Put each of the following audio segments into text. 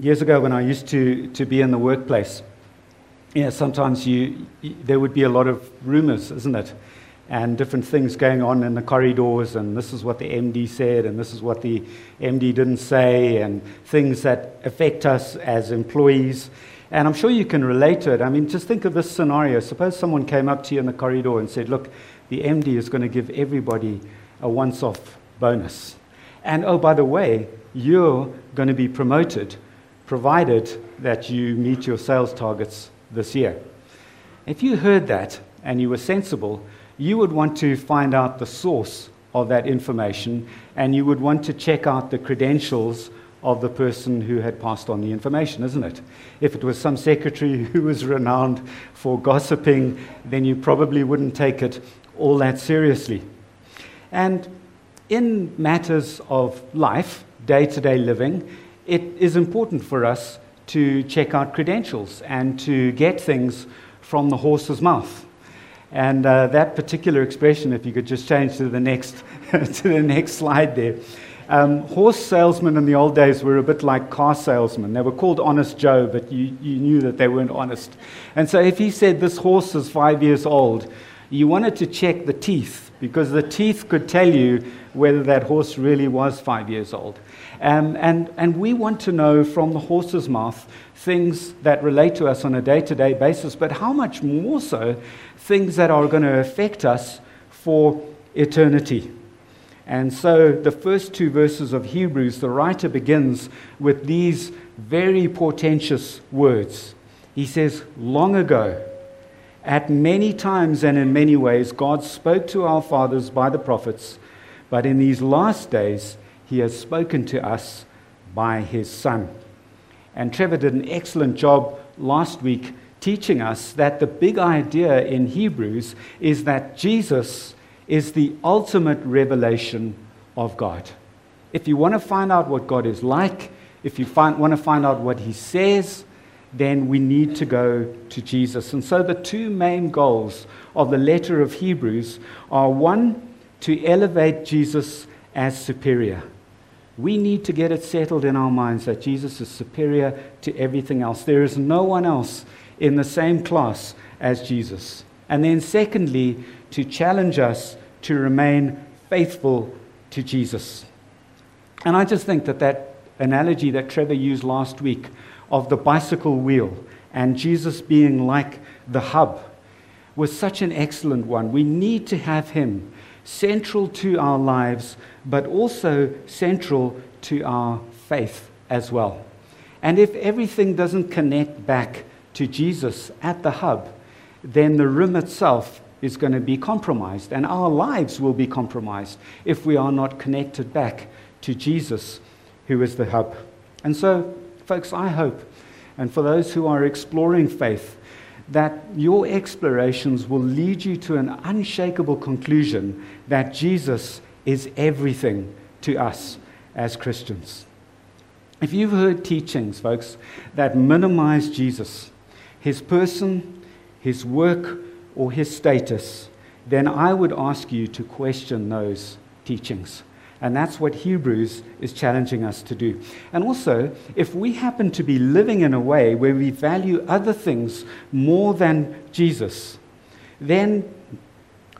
years ago when I used to, to be in the workplace, yeah, sometimes you, you, there would be a lot of rumors, isn't it? And different things going on in the corridors, and this is what the MD said, and this is what the MD didn't say, and things that affect us as employees. And I'm sure you can relate to it. I mean, just think of this scenario. Suppose someone came up to you in the corridor and said, Look, the MD is going to give everybody a once off bonus. And oh, by the way, you're going to be promoted provided that you meet your sales targets this year. If you heard that and you were sensible, you would want to find out the source of that information and you would want to check out the credentials of the person who had passed on the information, isn't it? If it was some secretary who was renowned for gossiping, then you probably wouldn't take it all that seriously. And in matters of life, day to day living, it is important for us to check out credentials and to get things from the horse's mouth. And uh, that particular expression, if you could just change to the next, to the next slide there. Um, horse salesmen in the old days were a bit like car salesmen. They were called Honest Joe, but you, you knew that they weren't honest. And so if he said this horse is five years old, you wanted to check the teeth because the teeth could tell you whether that horse really was five years old. Um, and, and we want to know from the horse's mouth things that relate to us on a day to day basis, but how much more so things that are going to affect us for eternity. And so, the first two verses of Hebrews, the writer begins with these very portentous words. He says, Long ago, at many times and in many ways, God spoke to our fathers by the prophets, but in these last days, He has spoken to us by His Son. And Trevor did an excellent job last week teaching us that the big idea in Hebrews is that Jesus is the ultimate revelation of God. If you want to find out what God is like, if you find, want to find out what He says, then we need to go to Jesus. And so the two main goals of the letter of Hebrews are one, to elevate Jesus as superior. We need to get it settled in our minds that Jesus is superior to everything else. There is no one else in the same class as Jesus. And then, secondly, to challenge us to remain faithful to Jesus. And I just think that that analogy that Trevor used last week of the bicycle wheel and Jesus being like the hub was such an excellent one. We need to have him central to our lives, but also central to our faith as well. And if everything doesn't connect back to Jesus at the hub, then the rim itself is going to be compromised, and our lives will be compromised if we are not connected back to Jesus, who is the hub. And so, folks, I hope, and for those who are exploring faith, that your explorations will lead you to an unshakable conclusion that Jesus is everything to us as Christians. If you've heard teachings, folks, that minimize Jesus, his person, his work, or his status, then I would ask you to question those teachings. And that's what Hebrews is challenging us to do. And also, if we happen to be living in a way where we value other things more than Jesus, then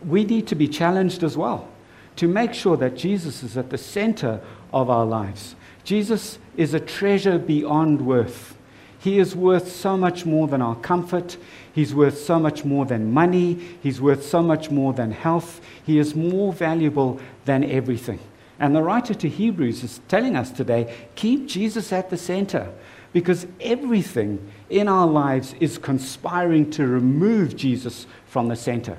we need to be challenged as well to make sure that Jesus is at the center of our lives. Jesus is a treasure beyond worth. He is worth so much more than our comfort. He's worth so much more than money. He's worth so much more than health. He is more valuable than everything. And the writer to Hebrews is telling us today keep Jesus at the center because everything in our lives is conspiring to remove Jesus from the center.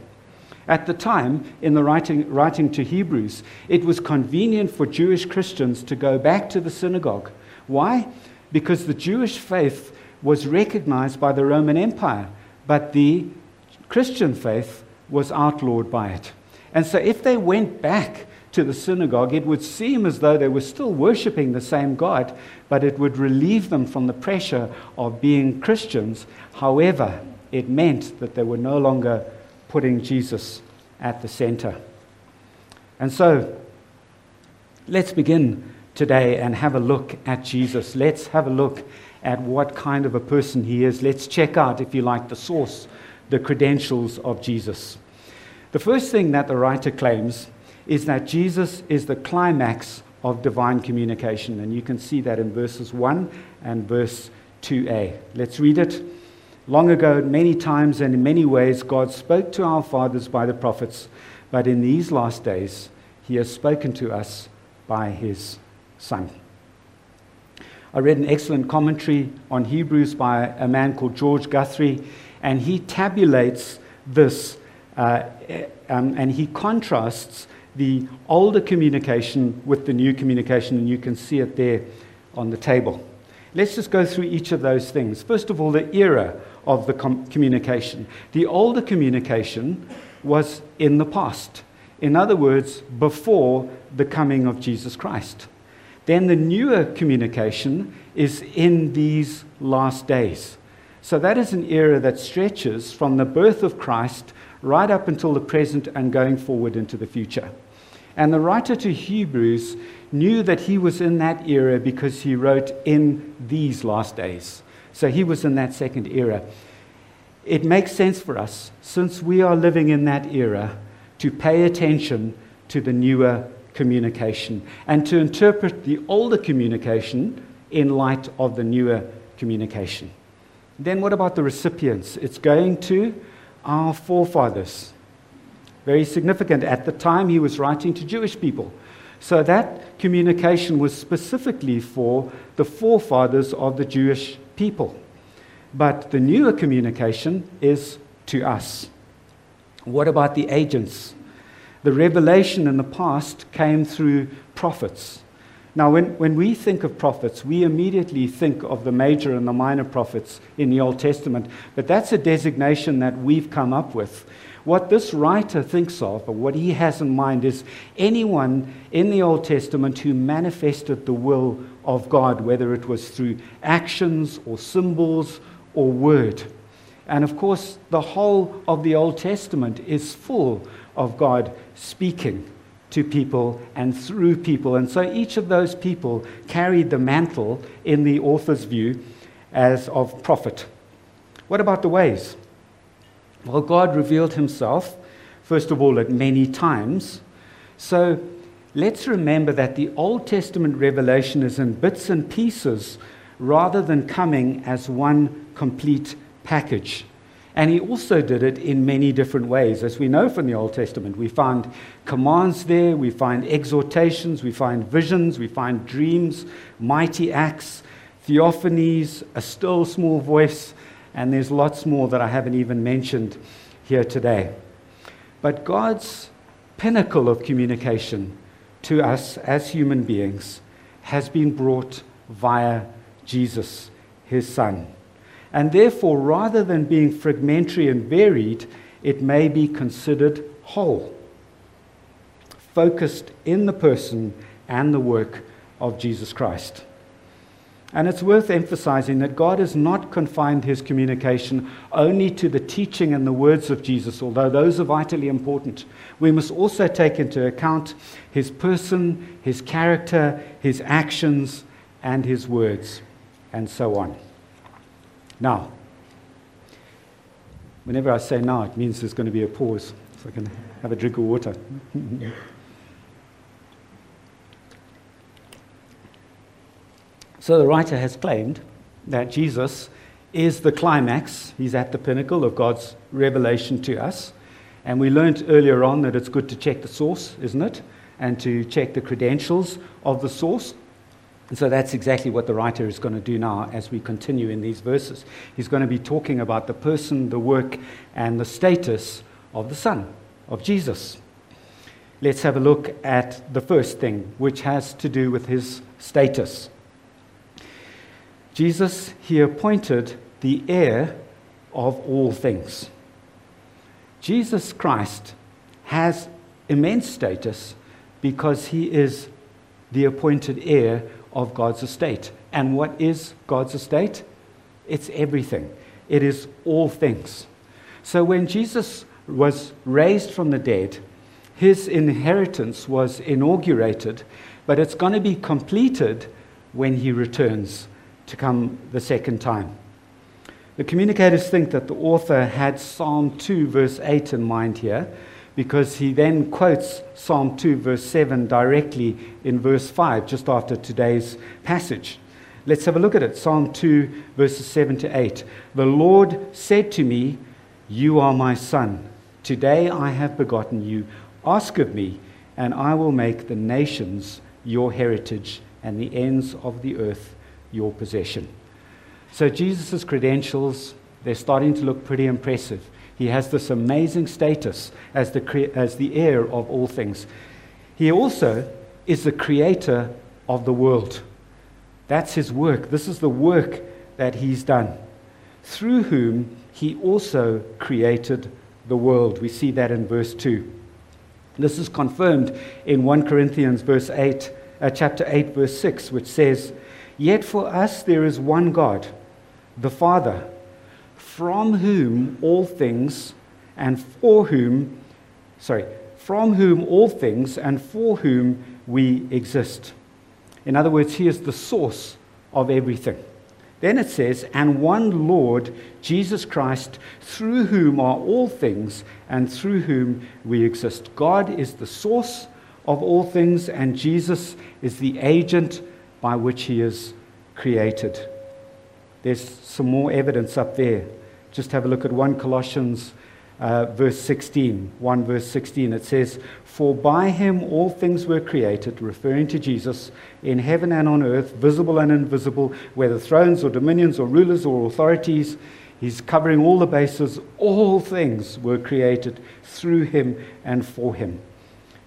At the time, in the writing, writing to Hebrews, it was convenient for Jewish Christians to go back to the synagogue. Why? Because the Jewish faith was recognized by the Roman Empire, but the Christian faith was outlawed by it. And so if they went back to the synagogue, it would seem as though they were still worshiping the same God, but it would relieve them from the pressure of being Christians. However, it meant that they were no longer putting Jesus at the center. And so, let's begin today and have a look at Jesus. Let's have a look at what kind of a person he is. Let's check out, if you like, the source, the credentials of Jesus. The first thing that the writer claims is that Jesus is the climax of divine communication. And you can see that in verses 1 and verse 2a. Let's read it. Long ago, many times and in many ways, God spoke to our fathers by the prophets, but in these last days, He has spoken to us by His Son. I read an excellent commentary on Hebrews by a man called George Guthrie, and he tabulates this uh, um, and he contrasts the older communication with the new communication, and you can see it there on the table. Let's just go through each of those things. First of all, the era of the com- communication. The older communication was in the past. In other words, before the coming of Jesus Christ. Then the newer communication is in these last days. So that is an era that stretches from the birth of Christ right up until the present and going forward into the future. And the writer to Hebrews knew that he was in that era because he wrote in these last days. So he was in that second era. It makes sense for us, since we are living in that era, to pay attention to the newer communication and to interpret the older communication in light of the newer communication. Then, what about the recipients? It's going to our forefathers. Very significant. At the time, he was writing to Jewish people. So that communication was specifically for the forefathers of the Jewish people. But the newer communication is to us. What about the agents? The revelation in the past came through prophets. Now, when, when we think of prophets, we immediately think of the major and the minor prophets in the Old Testament, but that's a designation that we've come up with. What this writer thinks of, or what he has in mind, is anyone in the Old Testament who manifested the will of God, whether it was through actions or symbols or word. And of course, the whole of the Old Testament is full of God speaking to people and through people. And so each of those people carried the mantle, in the author's view, as of prophet. What about the ways? Well, God revealed himself, first of all, at many times. So let's remember that the Old Testament revelation is in bits and pieces rather than coming as one complete package. And he also did it in many different ways. As we know from the Old Testament, we find commands there, we find exhortations, we find visions, we find dreams, mighty acts, theophanies, a still small voice, and there's lots more that I haven't even mentioned here today. But God's pinnacle of communication to us as human beings has been brought via Jesus, his Son. And therefore, rather than being fragmentary and varied, it may be considered whole, focused in the person and the work of Jesus Christ. And it's worth emphasizing that God has not confined his communication only to the teaching and the words of Jesus, although those are vitally important. We must also take into account his person, his character, his actions, and his words, and so on. Now, whenever I say now, it means there's going to be a pause, so I can have a drink of water. so the writer has claimed that Jesus is the climax, he's at the pinnacle of God's revelation to us. And we learned earlier on that it's good to check the source, isn't it? And to check the credentials of the source. And so that's exactly what the writer is going to do now as we continue in these verses. He's going to be talking about the person, the work, and the status of the Son, of Jesus. Let's have a look at the first thing, which has to do with his status. Jesus, he appointed the heir of all things. Jesus Christ has immense status because he is the appointed heir of God's estate. And what is God's estate? It's everything, it is all things. So when Jesus was raised from the dead, his inheritance was inaugurated, but it's going to be completed when he returns to come the second time. The communicators think that the author had Psalm 2, verse 8 in mind here, because he then quotes Psalm 2, verse 7 directly in verse 5, just after today's passage. Let's have a look at it. Psalm 2, verses 7 to 8. The Lord said to me, You are my son. Today I have begotten you. Ask of me, and I will make the nations your heritage and the ends of the earth your possession. So Jesus' credentials, they're starting to look pretty impressive. He has this amazing status as the, as the heir of all things. He also is the creator of the world. That's his work. This is the work that he's done, through whom he also created the world. We see that in verse 2. This is confirmed in 1 Corinthians verse 8, uh, chapter 8 verse 6 which says, "Yet for us there is one God, the Father, from whom all things and for whom sorry, from whom all things and for whom we exist." In other words, he is the source of everything. Then it says, and one Lord, Jesus Christ, through whom are all things and through whom we exist. God is the source of all things, and Jesus is the agent by which he is created. There's some more evidence up there. Just have a look at 1 Colossians uh, verse 16. 1 verse 16. It says, For by him all things were created, referring to Jesus, in heaven and on earth, visible and invisible, whether thrones or dominions or rulers or authorities. He's covering all the bases. All things were created through him and for him.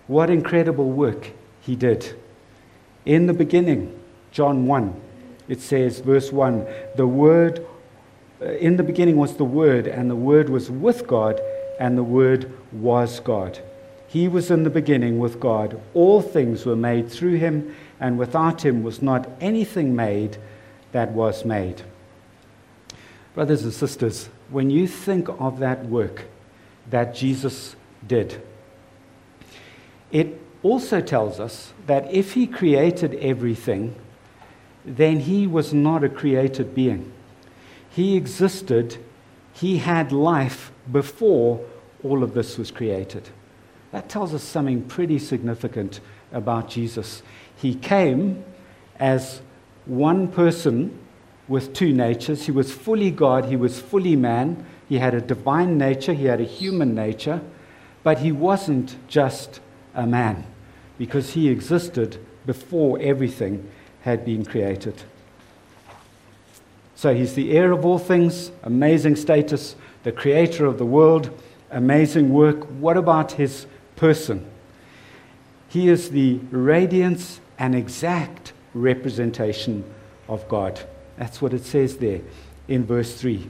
What incredible work he did. In the beginning, John 1, it says, verse 1, the Word uh, in the beginning was the Word, and the Word was with God, and the Word was God. He was in the beginning with God. All things were made through him, and without him was not anything made that was made. Brothers and sisters, when you think of that work that Jesus did, it also tells us that if he created everything, then he was not a created being. He existed, he had life before all of this was created. That tells us something pretty significant about Jesus. He came as one person with two natures. He was fully God, he was fully man. He had a divine nature, he had a human nature, but he wasn't just a man because he existed before everything had been created. So he's the heir of all things, amazing status, the creator of the world, amazing work. What about his person? He is the radiance and exact representation of God. That's what it says there in verse 3.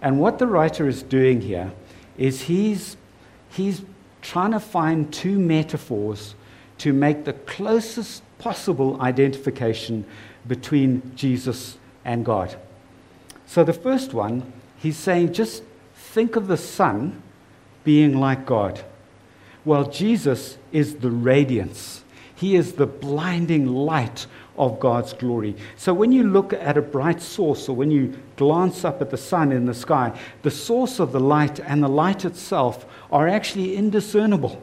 And what the writer is doing here is he's, he's trying to find two metaphors to make the closest possible identification between Jesus and God. So the first one, he's saying just think of the Son being like God. Well, Jesus is the radiance. He is the blinding light of God's glory. So when you look at a bright source or when you glance up at the sun in the sky, the source of the light and the light itself are actually indiscernible.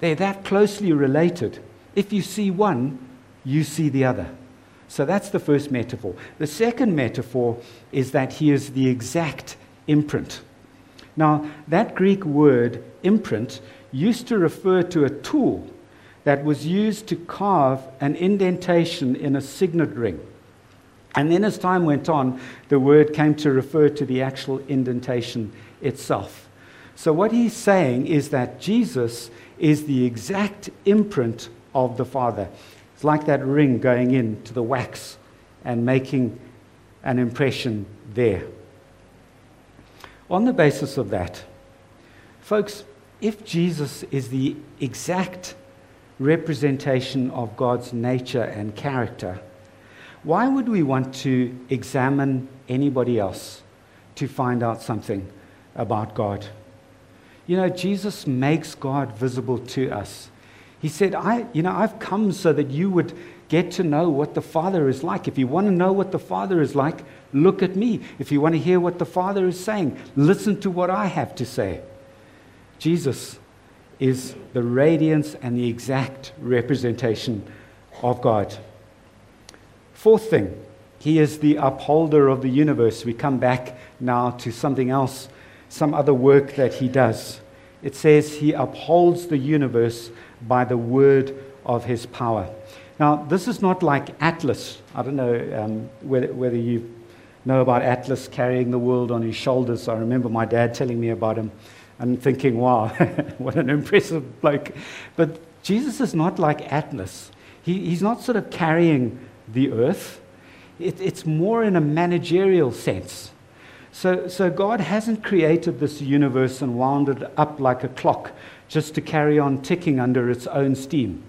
They're that closely related. If you see one, you see the other. So that's the first metaphor. The second metaphor is that he is the exact imprint. Now, that Greek word imprint used to refer to a tool that was used to carve an indentation in a signet ring. And then, as time went on, the word came to refer to the actual indentation itself. So, what he's saying is that Jesus is the exact imprint of the Father. It's like that ring going into the wax and making an impression there. On the basis of that, folks, if Jesus is the exact representation of God's nature and character, why would we want to examine anybody else to find out something about God? You know, Jesus makes God visible to us. He said, I, you know, I've come so that you would get to know what the Father is like. If you want to know what the Father is like, look at me. If you want to hear what the Father is saying, listen to what I have to say. Jesus is the radiance and the exact representation of God. Fourth thing, he is the upholder of the universe. We come back now to something else, some other work that he does. It says he upholds the universe by the word of his power. Now, this is not like Atlas. I don't know um, whether, whether you know about Atlas carrying the world on his shoulders. I remember my dad telling me about him and thinking, wow, what an impressive bloke. But Jesus is not like Atlas. He, he's not sort of carrying the earth, it, it's more in a managerial sense. So, so God hasn't created this universe and wound it up like a clock just to carry on ticking under its own steam.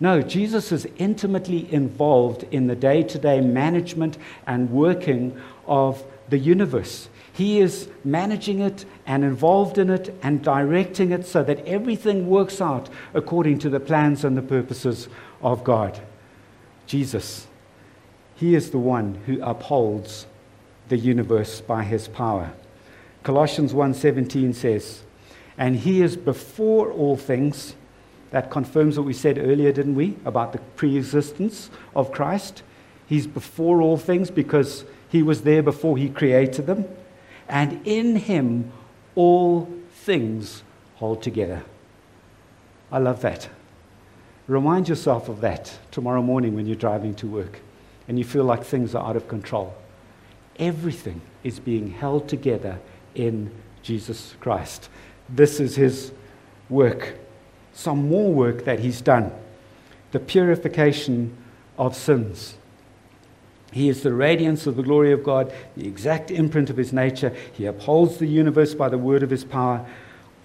No, Jesus is intimately involved in the day to day management and working of the universe. He is managing it and involved in it and directing it so that everything works out according to the plans and the purposes of God. Jesus, He is the one who upholds the universe by His power. Colossians 1:17 says, and he is before all things. That confirms what we said earlier, didn't we, about the pre existence of Christ? He's before all things because he was there before he created them. And in him, all things hold together. I love that. Remind yourself of that tomorrow morning when you're driving to work and you feel like things are out of control. Everything is being held together in Jesus Christ. This is his work. Some more work that he's done the purification of sins. He is the radiance of the glory of God, the exact imprint of his nature. He upholds the universe by the word of his power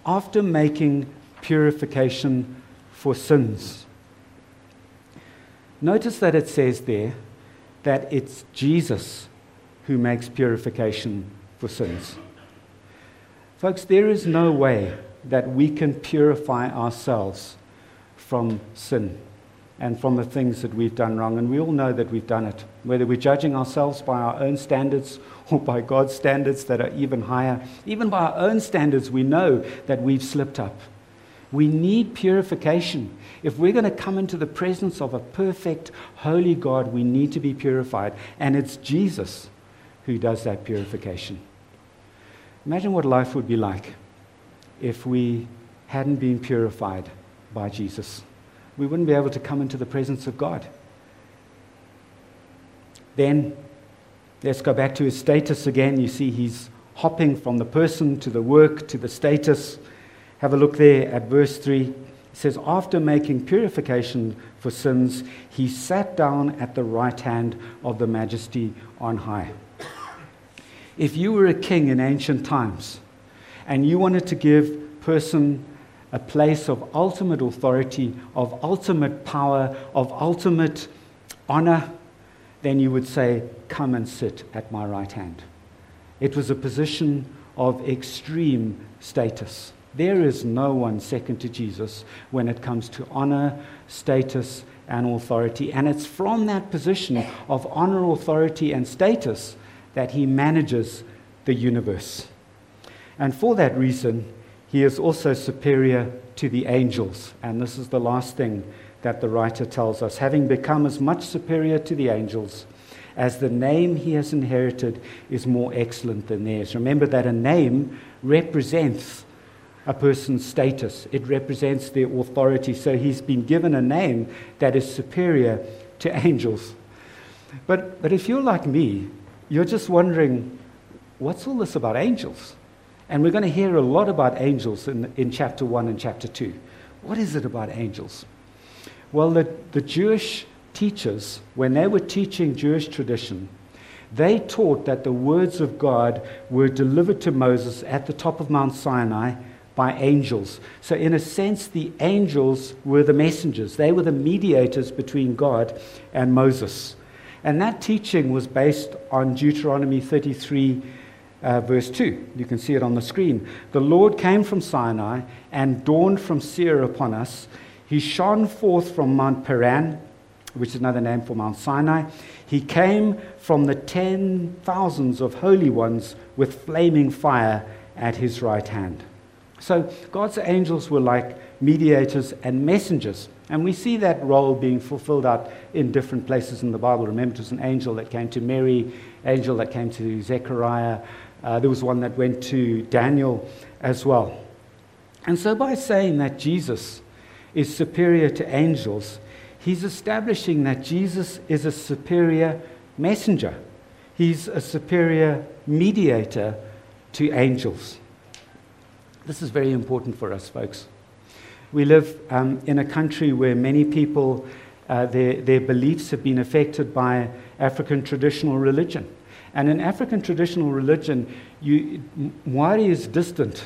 after making purification for sins. Notice that it says there that it's Jesus who makes purification for sins. Folks, there is no way that we can purify ourselves from sin and from the things that we've done wrong. And we all know that we've done it, whether we're judging ourselves by our own standards or by God's standards that are even higher. Even by our own standards, we know that we've slipped up. We need purification. If we're going to come into the presence of a perfect, holy God, we need to be purified. And it's Jesus who does that purification. Imagine what life would be like if we hadn't been purified by Jesus. We wouldn't be able to come into the presence of God. Then, let's go back to his status again. You see, he's hopping from the person to the work to the status. Have a look there at verse 3. It says, After making purification for sins, he sat down at the right hand of the majesty on high. If you were a king in ancient times and you wanted to give person a place of ultimate authority, of ultimate power, of ultimate honor, then you would say, Come and sit at my right hand. It was a position of extreme status. There is no one second to Jesus when it comes to honor, status, and authority. And it's from that position of honor, authority, and status that he manages the universe. And for that reason, he is also superior to the angels. And this is the last thing that the writer tells us. Having become as much superior to the angels as the name he has inherited is more excellent than theirs. Remember that a name represents a person's status, it represents their authority. So he's been given a name that is superior to angels. But, but if you're like me, you're just wondering, what's all this about angels? And we're going to hear a lot about angels in, in chapter 1 and chapter 2. What is it about angels? Well, the, the Jewish teachers, when they were teaching Jewish tradition, they taught that the words of God were delivered to Moses at the top of Mount Sinai by angels. So, in a sense, the angels were the messengers, they were the mediators between God and Moses. And that teaching was based on Deuteronomy 33, uh, verse 2. You can see it on the screen. The Lord came from Sinai and dawned from Seir upon us. He shone forth from Mount Paran, which is another name for Mount Sinai. He came from the ten thousands of holy ones with flaming fire at his right hand. So God's angels were like mediators and messengers. And we see that role being fulfilled out in different places in the Bible. Remember, it was an angel that came to Mary, angel that came to Zechariah. Uh, there was one that went to Daniel as well. And so, by saying that Jesus is superior to angels, he's establishing that Jesus is a superior messenger. He's a superior mediator to angels. This is very important for us, folks. We live um, in a country where many people, uh, their, their beliefs have been affected by African traditional religion. And in African traditional religion, you, Mwari is distant.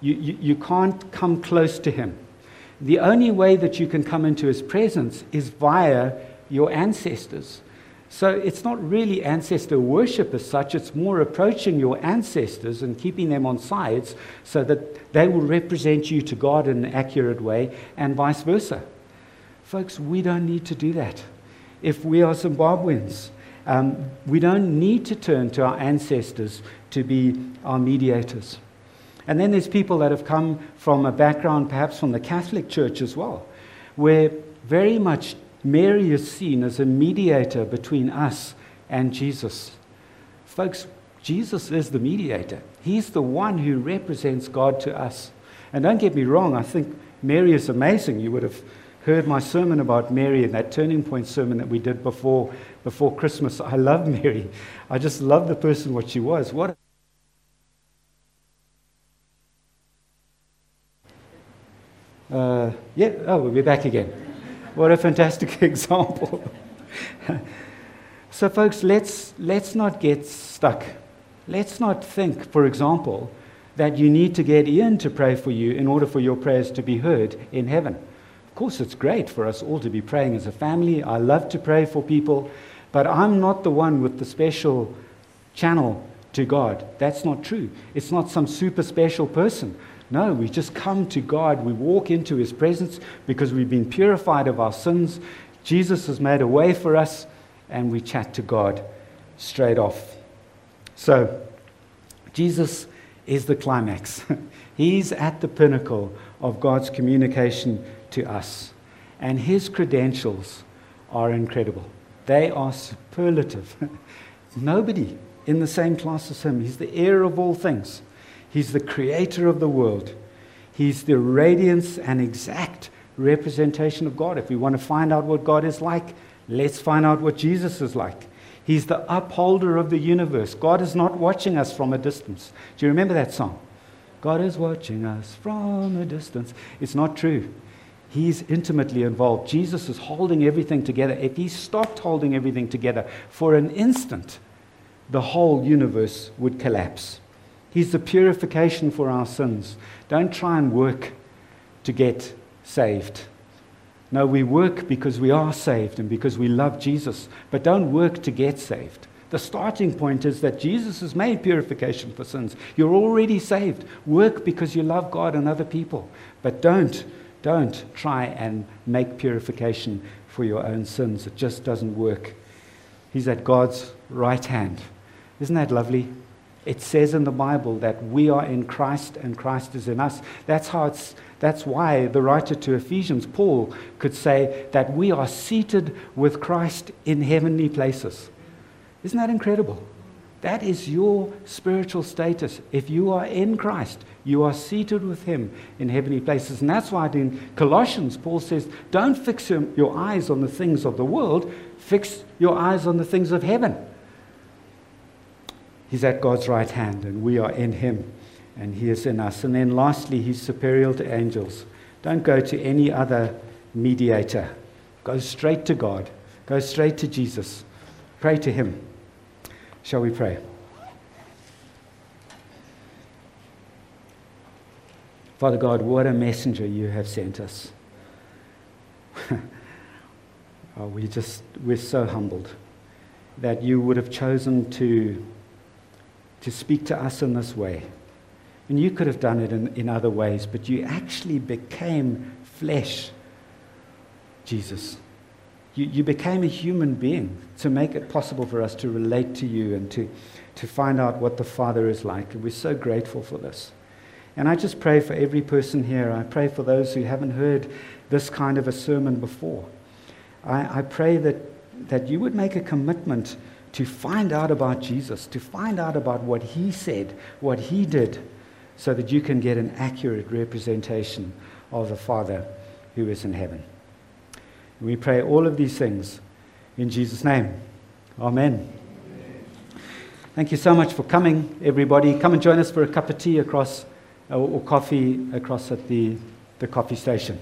You, you, you can't come close to him. The only way that you can come into his presence is via your ancestors. So it's not really ancestor worship as such, it's more approaching your ancestors and keeping them on sides so that they will represent you to God in an accurate way and vice versa. Folks, we don't need to do that. If we are Zimbabweans, um, we don't need to turn to our ancestors to be our mediators. And then there's people that have come from a background, perhaps from the Catholic Church as well, where very much Mary is seen as a mediator between us and Jesus. Folks, Jesus is the mediator. He's the one who represents God to us. And don't get me wrong, I think Mary is amazing. You would have heard my sermon about Mary in that turning point sermon that we did before, before Christmas. I love Mary. I just love the person, what she was. What uh, yeah, oh, we'll be back again. What a fantastic example. so, folks, let's, let's not get stuck. Let's not think, for example, that you need to get Ian to pray for you in order for your prayers to be heard in heaven. Of course, it's great for us all to be praying as a family. I love to pray for people, but I'm not the one with the special channel to God. That's not true. It's not some super special person. No, we just come to God. We walk into His presence because we've been purified of our sins. Jesus has made a way for us, and we chat to God straight off. So, Jesus is the climax. He's at the pinnacle of God's communication to us. And His credentials are incredible, they are superlative. Nobody in the same class as Him. He's the heir of all things. He's the creator of the world. He's the radiance and exact representation of God. If we want to find out what God is like, let's find out what Jesus is like. He's the upholder of the universe. God is not watching us from a distance. Do you remember that song? God is watching us from a distance. It's not true. He's intimately involved. Jesus is holding everything together. If he stopped holding everything together for an instant, the whole universe would collapse. He's the purification for our sins. Don't try and work to get saved. No, we work because we are saved and because we love Jesus, but don't work to get saved. The starting point is that Jesus has made purification for sins. You're already saved. Work because you love God and other people, but don't don't try and make purification for your own sins. It just doesn't work. He's at God's right hand. Isn't that lovely? It says in the Bible that we are in Christ and Christ is in us. That's how it's that's why the writer to Ephesians, Paul, could say that we are seated with Christ in heavenly places. Isn't that incredible? That is your spiritual status. If you are in Christ, you are seated with Him in heavenly places. And that's why in Colossians, Paul says, Don't fix your eyes on the things of the world, fix your eyes on the things of heaven. He's at God's right hand, and we are in Him, and He is in us. And then lastly, He's superior to angels. Don't go to any other mediator. Go straight to God. Go straight to Jesus. Pray to Him. Shall we pray? Father God, what a messenger you have sent us. oh, we just, we're so humbled that you would have chosen to to speak to us in this way. And you could have done it in, in other ways, but you actually became flesh, Jesus. You, you became a human being to make it possible for us to relate to you and to, to find out what the Father is like. And we're so grateful for this. And I just pray for every person here. I pray for those who haven't heard this kind of a sermon before. I, I pray that, that you would make a commitment to find out about Jesus, to find out about what he said, what he did, so that you can get an accurate representation of the Father who is in heaven. We pray all of these things in Jesus' name. Amen. Thank you so much for coming, everybody. Come and join us for a cup of tea across or coffee across at the, the coffee station.